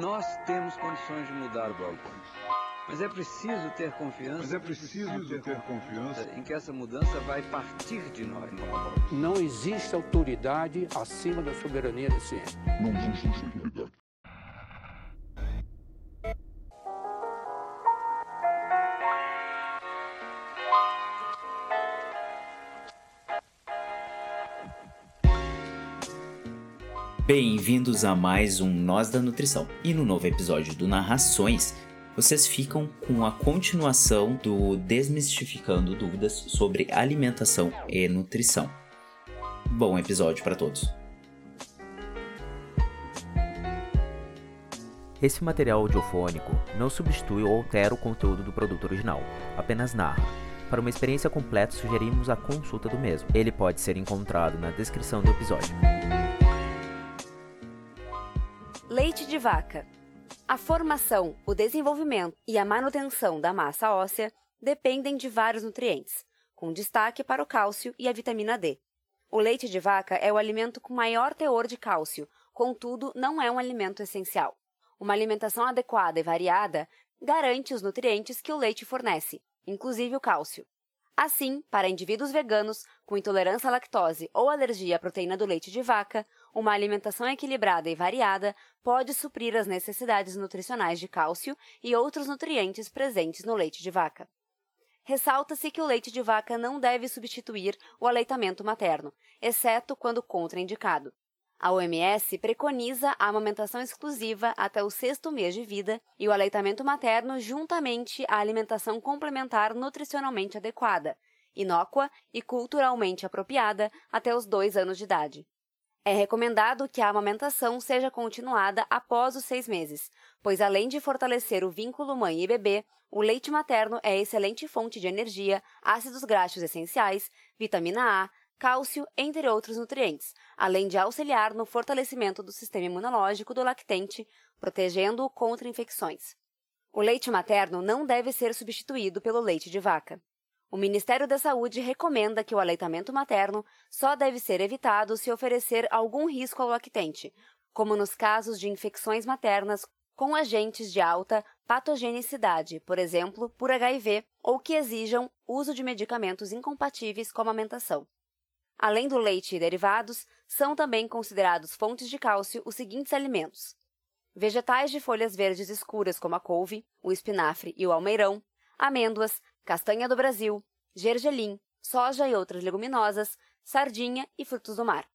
Nós temos condições de mudar o balcão. Mas é preciso ter confiança. Mas é preciso ter, ter confiança em que essa mudança vai partir de nós. Não existe autoridade acima da soberania da ciência. Não existe Bem-vindos a mais um Nós da Nutrição. E no novo episódio do Narrações, vocês ficam com a continuação do Desmistificando Dúvidas sobre Alimentação e Nutrição. Bom episódio para todos. Esse material audiofônico não substitui ou altera o conteúdo do produto original, apenas narra. Para uma experiência completa, sugerimos a consulta do mesmo. Ele pode ser encontrado na descrição do episódio. Leite de vaca. A formação, o desenvolvimento e a manutenção da massa óssea dependem de vários nutrientes, com destaque para o cálcio e a vitamina D. O leite de vaca é o alimento com maior teor de cálcio, contudo, não é um alimento essencial. Uma alimentação adequada e variada garante os nutrientes que o leite fornece, inclusive o cálcio. Assim, para indivíduos veganos com intolerância à lactose ou alergia à proteína do leite de vaca, uma alimentação equilibrada e variada pode suprir as necessidades nutricionais de cálcio e outros nutrientes presentes no leite de vaca. Ressalta-se que o leite de vaca não deve substituir o aleitamento materno, exceto quando contraindicado. A OMS preconiza a amamentação exclusiva até o sexto mês de vida e o aleitamento materno juntamente à alimentação complementar nutricionalmente adequada, inócua e culturalmente apropriada até os dois anos de idade. É recomendado que a amamentação seja continuada após os seis meses, pois além de fortalecer o vínculo mãe e bebê, o leite materno é excelente fonte de energia, ácidos graxos essenciais, vitamina A, cálcio, entre outros nutrientes, além de auxiliar no fortalecimento do sistema imunológico do lactente, protegendo-o contra infecções. O leite materno não deve ser substituído pelo leite de vaca. O Ministério da Saúde recomenda que o aleitamento materno só deve ser evitado se oferecer algum risco ao lactente, como nos casos de infecções maternas com agentes de alta patogenicidade, por exemplo, por HIV, ou que exijam uso de medicamentos incompatíveis com a amamentação. Além do leite e derivados, são também considerados fontes de cálcio os seguintes alimentos: vegetais de folhas verdes escuras como a couve, o espinafre e o almeirão, amêndoas, castanha do Brasil, gergelim, soja e outras leguminosas, sardinha e frutos do mar.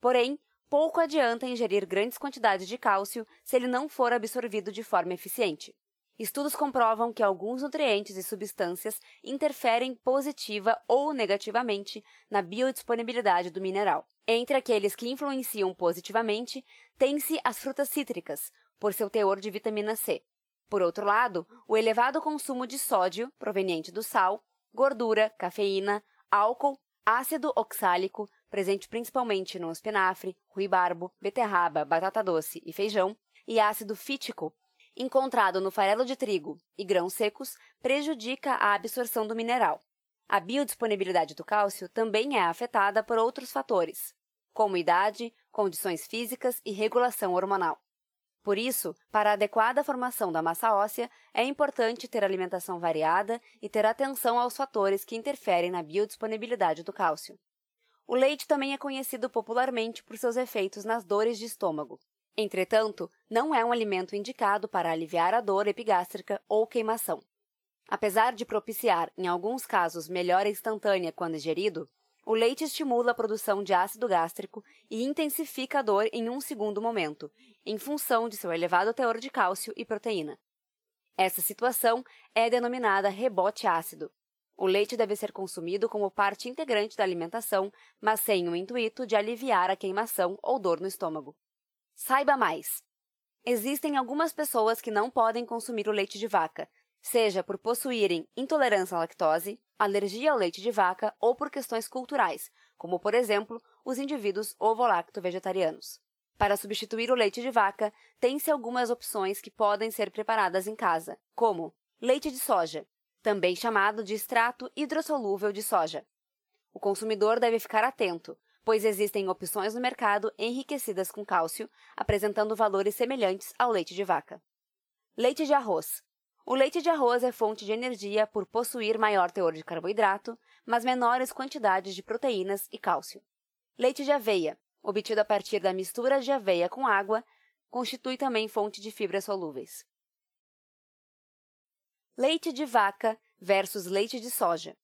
Porém, pouco adianta ingerir grandes quantidades de cálcio se ele não for absorvido de forma eficiente. Estudos comprovam que alguns nutrientes e substâncias interferem positiva ou negativamente na biodisponibilidade do mineral. Entre aqueles que influenciam positivamente, tem-se as frutas cítricas, por seu teor de vitamina C. Por outro lado, o elevado consumo de sódio, proveniente do sal, gordura, cafeína, álcool, ácido oxálico, presente principalmente no espinafre, ruibarbo, beterraba, batata doce e feijão, e ácido fítico, encontrado no farelo de trigo e grãos secos, prejudica a absorção do mineral. A biodisponibilidade do cálcio também é afetada por outros fatores, como idade, condições físicas e regulação hormonal. Por isso, para a adequada formação da massa óssea, é importante ter alimentação variada e ter atenção aos fatores que interferem na biodisponibilidade do cálcio. O leite também é conhecido popularmente por seus efeitos nas dores de estômago. Entretanto, não é um alimento indicado para aliviar a dor epigástrica ou queimação. Apesar de propiciar, em alguns casos, melhora instantânea quando ingerido, o leite estimula a produção de ácido gástrico e intensifica a dor em um segundo momento, em função de seu elevado teor de cálcio e proteína. Essa situação é denominada rebote ácido. O leite deve ser consumido como parte integrante da alimentação, mas sem o intuito de aliviar a queimação ou dor no estômago. Saiba mais! Existem algumas pessoas que não podem consumir o leite de vaca, seja por possuírem intolerância à lactose, alergia ao leite de vaca ou por questões culturais, como, por exemplo, os indivíduos ovo-lacto-vegetarianos. Para substituir o leite de vaca, tem-se algumas opções que podem ser preparadas em casa, como leite de soja, também chamado de extrato hidrossolúvel de soja. O consumidor deve ficar atento, pois existem opções no mercado enriquecidas com cálcio, apresentando valores semelhantes ao leite de vaca. Leite de arroz. O leite de arroz é fonte de energia por possuir maior teor de carboidrato, mas menores quantidades de proteínas e cálcio. Leite de aveia, obtido a partir da mistura de aveia com água, constitui também fonte de fibras solúveis. Leite de vaca versus leite de soja.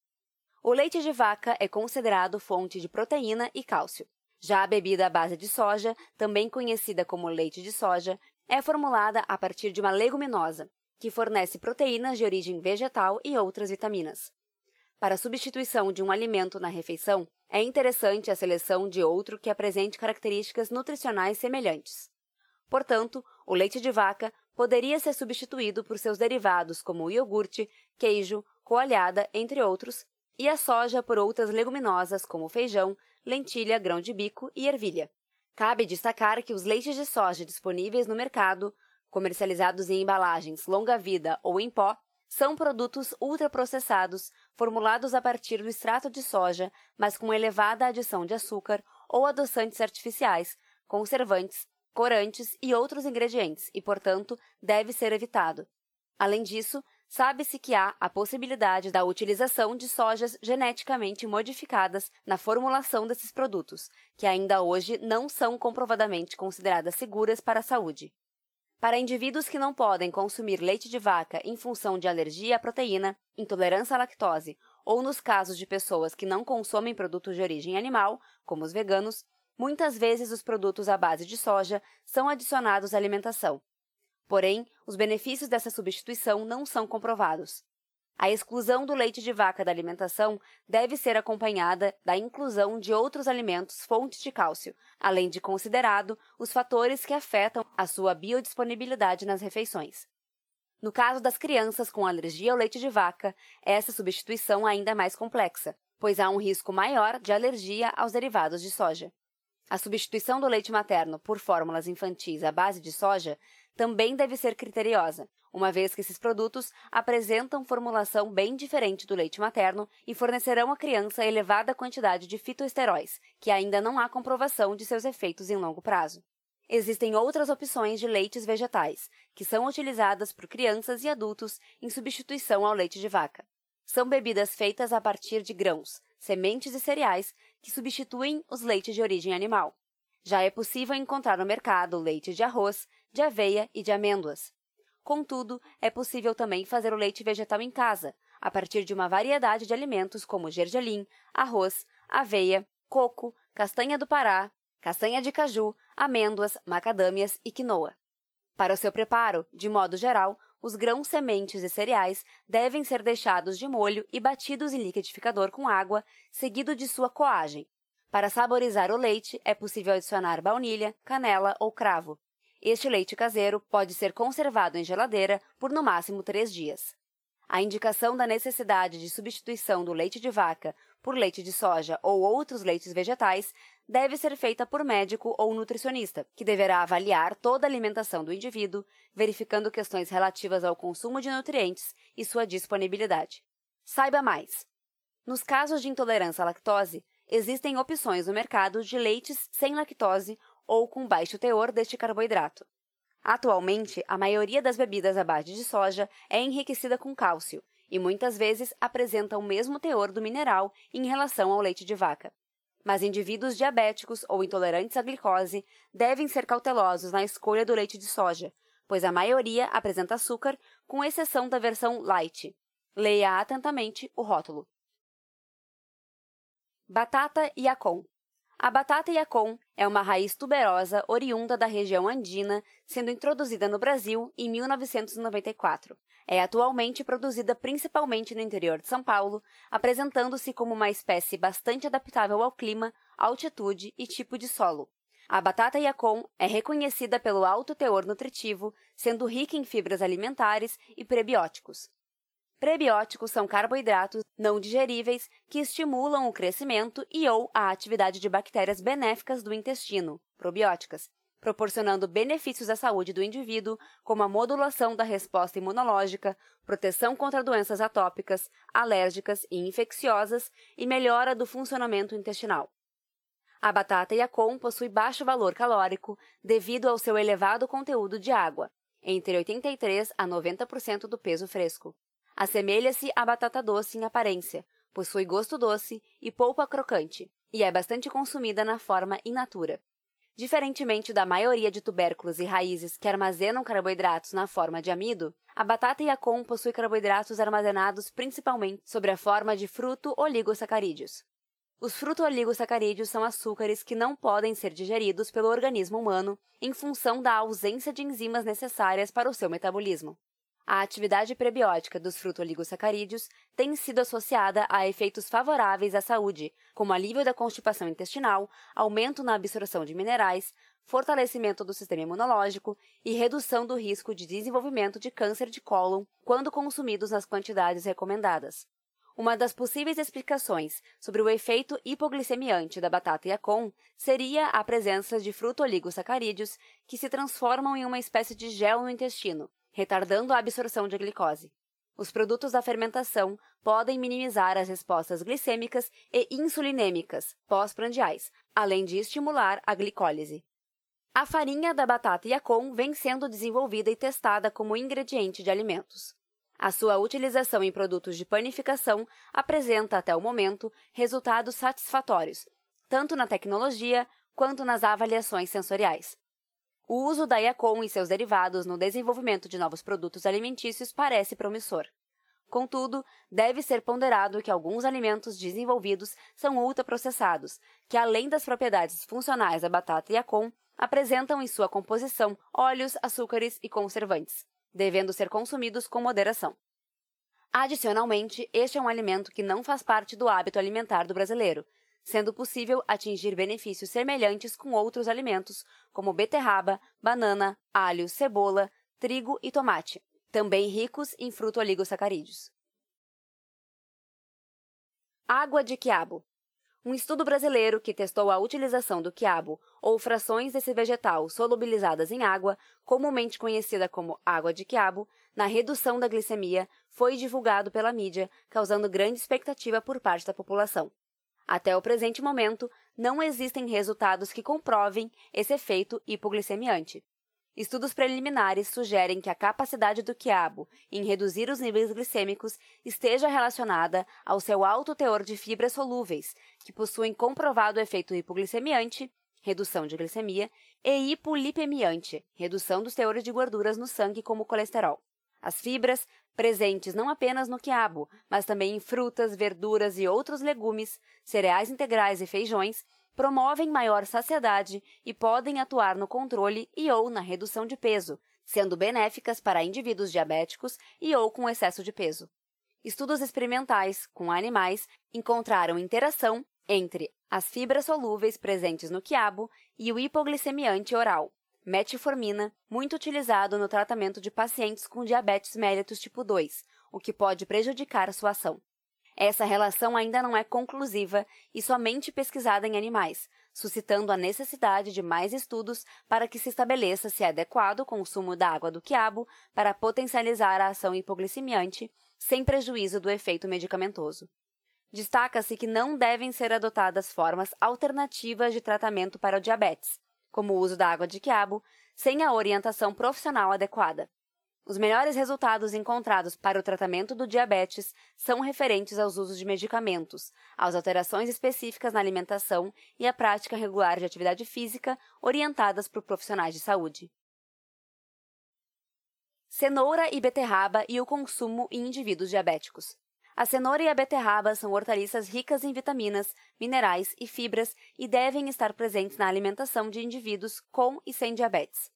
O leite de vaca é considerado fonte de proteína e cálcio. Já a bebida à base de soja, também conhecida como leite de soja, é formulada a partir de uma leguminosa, que fornece proteínas de origem vegetal e outras vitaminas. Para a substituição de um alimento na refeição, é interessante a seleção de outro que apresente características nutricionais semelhantes. Portanto, o leite de vaca poderia ser substituído por seus derivados como iogurte, queijo, coalhada, entre outros, e a soja por outras leguminosas como feijão, lentilha, grão de bico e ervilha. Cabe destacar que os leites de soja disponíveis no mercado, comercializados em embalagens longa-vida ou em pó, são produtos ultraprocessados, formulados a partir do extrato de soja, mas com elevada adição de açúcar ou adoçantes artificiais, conservantes, corantes e outros ingredientes e, portanto, deve ser evitado. Além disso, sabe-se que há a possibilidade da utilização de sojas geneticamente modificadas na formulação desses produtos, que ainda hoje não são comprovadamente consideradas seguras para a saúde. Para indivíduos que não podem consumir leite de vaca em função de alergia à proteína, intolerância à lactose ou nos casos de pessoas que não consomem produtos de origem animal, como os veganos, muitas vezes os produtos à base de soja são adicionados à alimentação. Porém, os benefícios dessa substituição não são comprovados. A exclusão do leite de vaca da alimentação deve ser acompanhada da inclusão de outros alimentos fontes de cálcio, além de considerado os fatores que afetam a sua biodisponibilidade nas refeições. No caso das crianças com alergia ao leite de vaca, essa substituição ainda é mais complexa, pois há um risco maior de alergia aos derivados de soja. A substituição do leite materno por fórmulas infantis à base de soja também deve ser criteriosa, uma vez que esses produtos apresentam formulação bem diferente do leite materno e fornecerão à criança elevada quantidade de fitoesteróis, que ainda não há comprovação de seus efeitos em longo prazo. Existem outras opções de leites vegetais, que são utilizadas por crianças e adultos em substituição ao leite de vaca. São bebidas feitas a partir de grãos, sementes e cereais que substituem os leites de origem animal. Já é possível encontrar no mercado leite de arroz, de aveia e de amêndoas. Contudo, é possível também fazer o leite vegetal em casa, a partir de uma variedade de alimentos como gergelim, arroz, aveia, coco, castanha do Pará, castanha de caju, amêndoas, macadâmias e quinoa. Para o seu preparo, de modo geral, os grãos, sementes e cereais devem ser deixados de molho e batidos em liquidificador com água, seguido de sua coagem. Para saborizar o leite, é possível adicionar baunilha, canela ou cravo. Este leite caseiro pode ser conservado em geladeira por no máximo três dias. A indicação da necessidade de substituição do leite de vaca por leite de soja ou outros leites vegetais deve ser feita por médico ou nutricionista, que deverá avaliar toda a alimentação do indivíduo, verificando questões relativas ao consumo de nutrientes e sua disponibilidade. Saiba mais! Nos casos de intolerância à lactose, existem opções no mercado de leites sem lactose ou com baixo teor deste carboidrato. Atualmente, a maioria das bebidas à base de soja é enriquecida com cálcio e muitas vezes apresenta o mesmo teor do mineral em relação ao leite de vaca mas indivíduos diabéticos ou intolerantes à glicose devem ser cautelosos na escolha do leite de soja, pois a maioria apresenta açúcar, com exceção da versão light. Leia atentamente o rótulo. Batata Yacon A batata Yacon é uma raiz tuberosa oriunda da região andina, sendo introduzida no Brasil em 1994 é atualmente produzida principalmente no interior de São Paulo, apresentando-se como uma espécie bastante adaptável ao clima, altitude e tipo de solo. A batata Yacon é reconhecida pelo alto teor nutritivo, sendo rica em fibras alimentares e prebióticos. Prebióticos são carboidratos não digeríveis que estimulam o crescimento e ou a atividade de bactérias benéficas do intestino, probióticas, proporcionando benefícios à saúde do indivíduo, como a modulação da resposta imunológica, proteção contra doenças atópicas, alérgicas e infecciosas e melhora do funcionamento intestinal. A batata Yacon possui baixo valor calórico devido ao seu elevado conteúdo de água, entre 83 a 90% do peso fresco. Assemelha-se à batata doce em aparência, possui gosto doce e polpa crocante, e é bastante consumida na forma in natura. Diferentemente da maioria de tubérculos e raízes que armazenam carboidratos na forma de amido, a batata Yacon possui carboidratos armazenados principalmente sobre a forma de fruto-oligosacarídeos. Os fruto-oligosacarídeos são açúcares que não podem ser digeridos pelo organismo humano em função da ausência de enzimas necessárias para o seu metabolismo. A atividade prebiótica dos fruto-oligosacarídeos tem sido associada a efeitos favoráveis à saúde, como alívio da constipação intestinal, aumento na absorção de minerais, fortalecimento do sistema imunológico e redução do risco de desenvolvimento de câncer de cólon quando consumidos nas quantidades recomendadas. Uma das possíveis explicações sobre o efeito hipoglicemiante da batata Yacon seria a presença de fruto-oligosacarídeos que se transformam em uma espécie de gel no intestino, retardando a absorção de glicose. Os produtos da fermentação podem minimizar as respostas glicêmicas e insulinêmicas pós-prandiais, além de estimular a glicólise. A farinha da batata Yacon vem sendo desenvolvida e testada como ingrediente de alimentos. A sua utilização em produtos de panificação apresenta, até o momento, resultados satisfatórios, tanto na tecnologia quanto nas avaliações sensoriais. O uso da Iacon e seus derivados no desenvolvimento de novos produtos alimentícios parece promissor. Contudo, deve ser ponderado que alguns alimentos desenvolvidos são ultraprocessados, que além das propriedades funcionais da batata Iacon, apresentam em sua composição óleos, açúcares e conservantes devendo ser consumidos com moderação. Adicionalmente, este é um alimento que não faz parte do hábito alimentar do brasileiro, sendo possível atingir benefícios semelhantes com outros alimentos, como beterraba, banana, alho, cebola, trigo e tomate, também ricos em fruto-oligosacarídeos. Água de quiabo. Um estudo brasileiro que testou a utilização do quiabo ou frações desse vegetal solubilizadas em água, comumente conhecida como água de quiabo, na redução da glicemia, foi divulgado pela mídia, causando grande expectativa por parte da população. Até o presente momento, não existem resultados que comprovem esse efeito hipoglicemiante. Estudos preliminares sugerem que a capacidade do quiabo em reduzir os níveis glicêmicos esteja relacionada ao seu alto teor de fibras solúveis, que possuem comprovado efeito hipoglicemiante, redução de glicemia, e hipolipemiante, redução dos teores de gorduras no sangue como colesterol. As fibras, presentes não apenas no quiabo, mas também em frutas, verduras e outros legumes, cereais integrais e feijões, promovem maior saciedade e podem atuar no controle e ou na redução de peso, sendo benéficas para indivíduos diabéticos e ou com excesso de peso. Estudos experimentais com animais encontraram interação entre as fibras solúveis presentes no quiabo e o hipoglicemiante oral, metformina, muito utilizado no tratamento de pacientes com diabetes mellitus tipo 2, o que pode prejudicar sua ação. Essa relação ainda não é conclusiva e somente pesquisada em animais, suscitando a necessidade de mais estudos para que se estabeleça se é adequado o consumo da água do quiabo para potencializar a ação hipoglicemiante, sem prejuízo do efeito medicamentoso. Destaca-se que não devem ser adotadas formas alternativas de tratamento para o diabetes, como o uso da água de quiabo, sem a orientação profissional adequada. Os melhores resultados encontrados para o tratamento do diabetes são referentes aos usos de medicamentos, às alterações específicas na alimentação e à prática regular de atividade física orientadas por profissionais de saúde. Cenoura e beterraba e o consumo em indivíduos diabéticos. A cenoura e a beterraba são hortaliças ricas em vitaminas, minerais e fibras e devem estar presentes na alimentação de indivíduos com e sem diabetes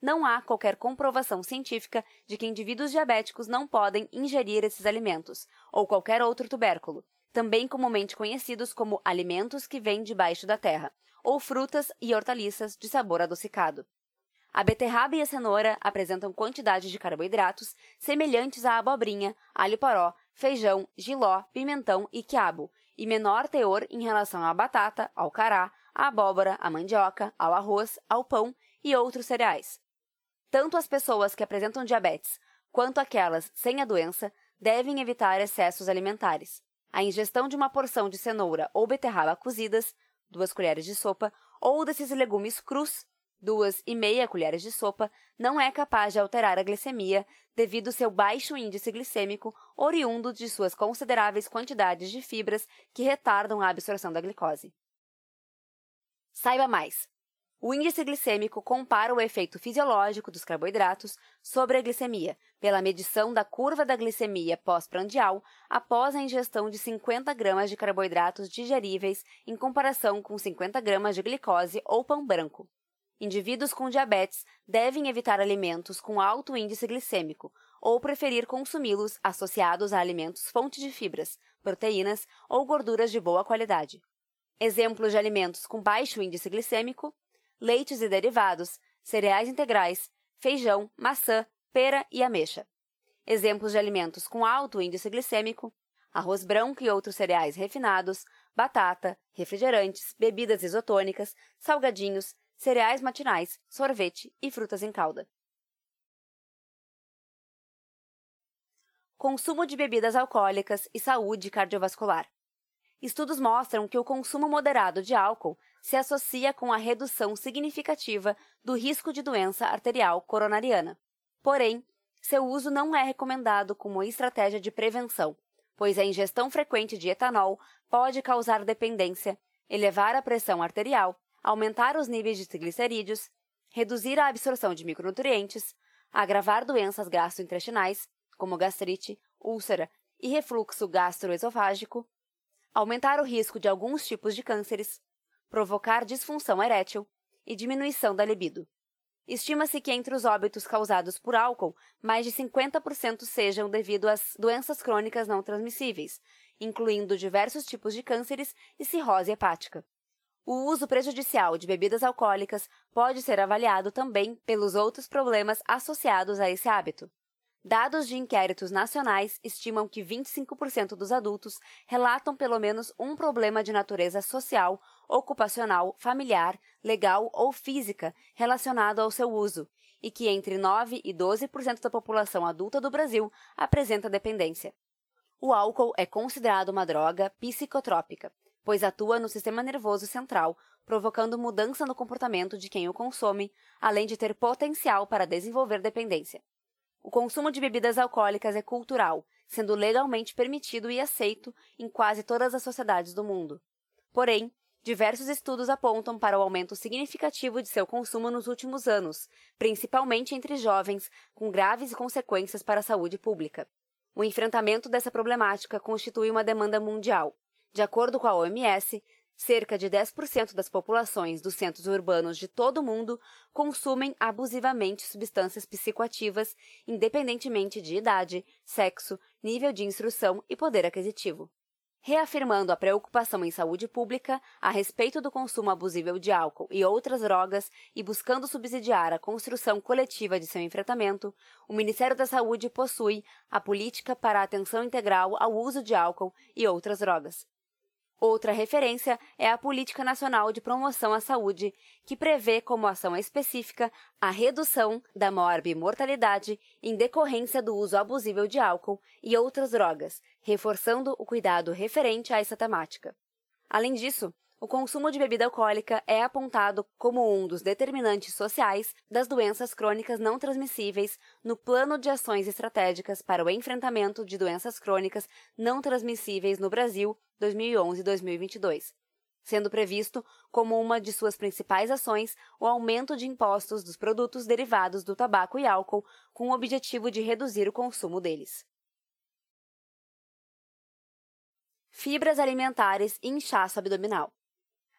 não há qualquer comprovação científica de que indivíduos diabéticos não podem ingerir esses alimentos, ou qualquer outro tubérculo, também comumente conhecidos como alimentos que vêm debaixo da terra, ou frutas e hortaliças de sabor adocicado. A beterraba e a cenoura apresentam quantidades de carboidratos semelhantes à abobrinha, alho poró, feijão, giló, pimentão e quiabo, e menor teor em relação à batata, ao cará, à abóbora, à mandioca, ao arroz, ao pão e outros cereais. Tanto as pessoas que apresentam diabetes quanto aquelas sem a doença devem evitar excessos alimentares. A ingestão de uma porção de cenoura ou beterraba cozidas, 2 colheres de sopa, ou desses legumes crus, 2 e meia colheres de sopa, não é capaz de alterar a glicemia devido ao seu baixo índice glicêmico oriundo de suas consideráveis quantidades de fibras que retardam a absorção da glicose. Saiba mais! O índice glicêmico compara o efeito fisiológico dos carboidratos sobre a glicemia, pela medição da curva da glicemia pós-prandial após a ingestão de 50 gramas de carboidratos digeríveis em comparação com 50 gramas de glicose ou pão branco. Indivíduos com diabetes devem evitar alimentos com alto índice glicêmico ou preferir consumi-los associados a alimentos fonte de fibras, proteínas ou gorduras de boa qualidade. Exemplos de alimentos com baixo índice glicêmico leites e derivados, cereais integrais, feijão, maçã, pera e ameixa. Exemplos de alimentos com alto índice glicêmico: arroz branco e outros cereais refinados, batata, refrigerantes, bebidas isotônicas, salgadinhos, cereais matinais, sorvete e frutas em calda. Consumo de bebidas alcoólicas e saúde cardiovascular. Estudos mostram que o consumo moderado de álcool se associa com a redução significativa do risco de doença arterial coronariana. Porém, seu uso não é recomendado como estratégia de prevenção, pois a ingestão frequente de etanol pode causar dependência, elevar a pressão arterial, aumentar os níveis de triglicerídeos, reduzir a absorção de micronutrientes, agravar doenças gastrointestinais, como gastrite, úlcera e refluxo gastroesofágico, aumentar o risco de alguns tipos de cânceres, provocar disfunção erétil e diminuição da libido. Estima-se que entre os óbitos causados por álcool, mais de 50% sejam devido às doenças crônicas não transmissíveis, incluindo diversos tipos de cânceres e cirrose hepática. O uso prejudicial de bebidas alcoólicas pode ser avaliado também pelos outros problemas associados a esse hábito. Dados de inquéritos nacionais estimam que 25% dos adultos relatam pelo menos um problema de natureza social, ocupacional, familiar, legal ou física relacionado ao seu uso, e que entre 9 e 12% da população adulta do Brasil apresenta dependência. O álcool é considerado uma droga psicotrópica, pois atua no sistema nervoso central, provocando mudança no comportamento de quem o consome, além de ter potencial para desenvolver dependência. O consumo de bebidas alcoólicas é cultural, sendo legalmente permitido e aceito em quase todas as sociedades do mundo. Porém, diversos estudos apontam para o aumento significativo de seu consumo nos últimos anos, principalmente entre jovens, com graves consequências para a saúde pública. O enfrentamento dessa problemática constitui uma demanda mundial. De acordo com a OMS, cerca de 10% das populações dos centros urbanos de todo o mundo consumem abusivamente substâncias psicoativas, independentemente de idade, sexo, nível de instrução e poder aquisitivo. Reafirmando a preocupação em saúde pública a respeito do consumo abusivo de álcool e outras drogas e buscando subsidiar a construção coletiva de seu enfrentamento, o Ministério da Saúde possui a Política para a Atenção Integral ao Uso de Álcool e Outras Drogas, Outra referência é a Política Nacional de Promoção à Saúde, que prevê como ação específica a redução da morbimortalidade em decorrência do uso abusivo de álcool e outras drogas, reforçando o cuidado referente a essa temática. Além disso, o consumo de bebida alcoólica é apontado como um dos determinantes sociais das doenças crônicas não transmissíveis no Plano de Ações Estratégicas para o Enfrentamento de Doenças Crônicas Não Transmissíveis no Brasil 2011-2022, sendo previsto como uma de suas principais ações o aumento de impostos dos produtos derivados do tabaco e álcool com o objetivo de reduzir o consumo deles. Fibras alimentares e inchaço abdominal.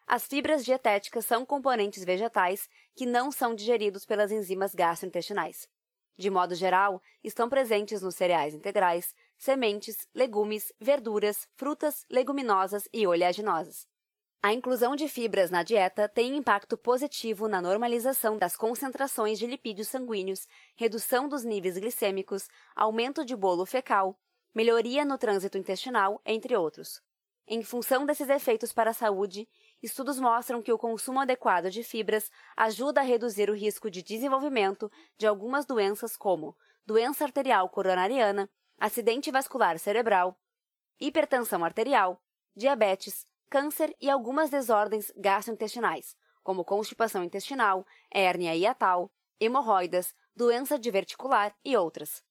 As fibras dietéticas são componentes vegetais que não são digeridos pelas enzimas gastrointestinais. De modo geral, estão presentes nos cereais integrais, sementes, legumes, verduras, frutas, leguminosas e oleaginosas. A inclusão de fibras na dieta tem impacto positivo na normalização das concentrações de lipídios sanguíneos, redução dos níveis glicêmicos, aumento de bolo fecal, melhoria no trânsito intestinal, entre outros. Em função desses efeitos para a saúde, estudos mostram que o consumo adequado de fibras ajuda a reduzir o risco de desenvolvimento de algumas doenças como doença arterial coronariana, acidente vascular cerebral, hipertensão arterial, diabetes, câncer e algumas desordens gastrointestinais, como constipação intestinal, hérnia hiatal, hemorroidas, doença diverticular e outras.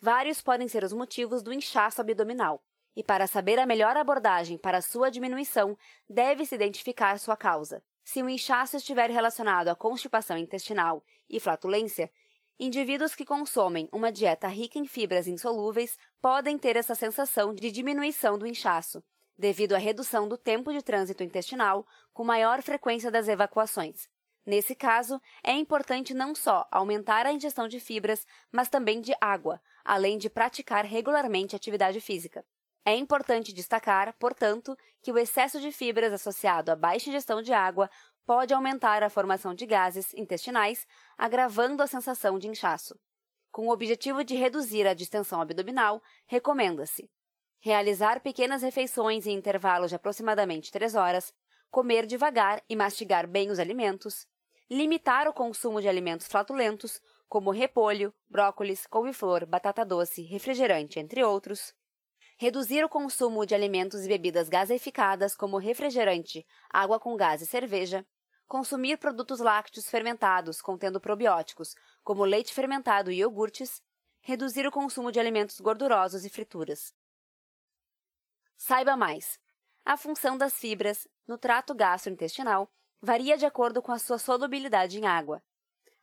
Vários podem ser os motivos do inchaço abdominal, e para saber a melhor abordagem para sua diminuição, deve-se identificar sua causa. Se o inchaço estiver relacionado à constipação intestinal e flatulência, indivíduos que consomem uma dieta rica em fibras insolúveis podem ter essa sensação de diminuição do inchaço, devido à redução do tempo de trânsito intestinal com maior frequência das evacuações. Nesse caso, é importante não só aumentar a ingestão de fibras, mas também de água, além de praticar regularmente atividade física. É importante destacar, portanto, que o excesso de fibras associado à baixa ingestão de água pode aumentar a formação de gases intestinais, agravando a sensação de inchaço. Com o objetivo de reduzir a distensão abdominal, recomenda-se realizar pequenas refeições em intervalos de aproximadamente 3 horas, comer devagar e mastigar bem os alimentos, limitar o consumo de alimentos flatulentos, como repolho, brócolis, couve-flor, batata doce, refrigerante, entre outros, reduzir o consumo de alimentos e bebidas gaseificadas, como refrigerante, água com gás e cerveja, consumir produtos lácteos fermentados contendo probióticos, como leite fermentado e iogurtes, reduzir o consumo de alimentos gordurosos e frituras. Saiba mais! A função das fibras no trato gastrointestinal varia de acordo com a sua solubilidade em água.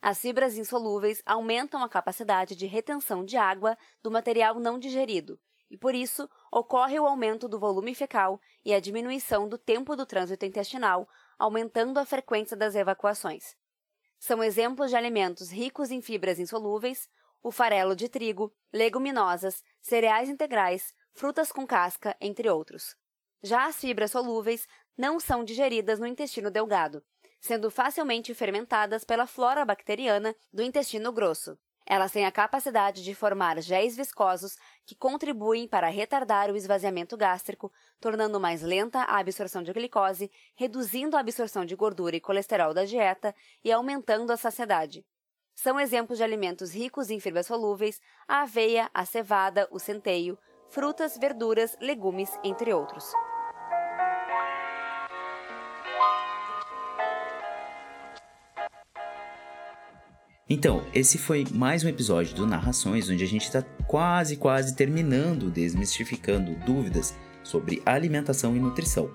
As fibras insolúveis aumentam a capacidade de retenção de água do material não digerido e, por isso, ocorre o aumento do volume fecal e a diminuição do tempo do trânsito intestinal, aumentando a frequência das evacuações. São exemplos de alimentos ricos em fibras insolúveis o farelo de trigo, leguminosas, cereais integrais, frutas com casca, entre outros. Já as fibras solúveis não são digeridas no intestino delgado, sendo facilmente fermentadas pela flora bacteriana do intestino grosso. Elas têm a capacidade de formar géis viscosos que contribuem para retardar o esvaziamento gástrico, tornando mais lenta a absorção de glicose, reduzindo a absorção de gordura e colesterol da dieta e aumentando a saciedade. São exemplos de alimentos ricos em fibras solúveis a aveia, a cevada, o centeio, frutas, verduras, legumes, entre outros. Então, esse foi mais um episódio do Narrações, onde a gente está quase, quase terminando desmistificando dúvidas sobre alimentação e nutrição.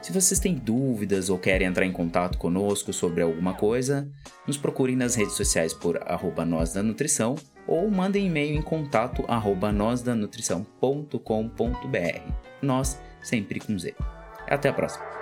Se vocês têm dúvidas ou querem entrar em contato conosco sobre alguma coisa, nos procurem nas redes sociais por arroba nós da nutrição ou mandem e-mail em contato arroba nósdanutrição.com.br. Nós sempre com Z. Até a próxima!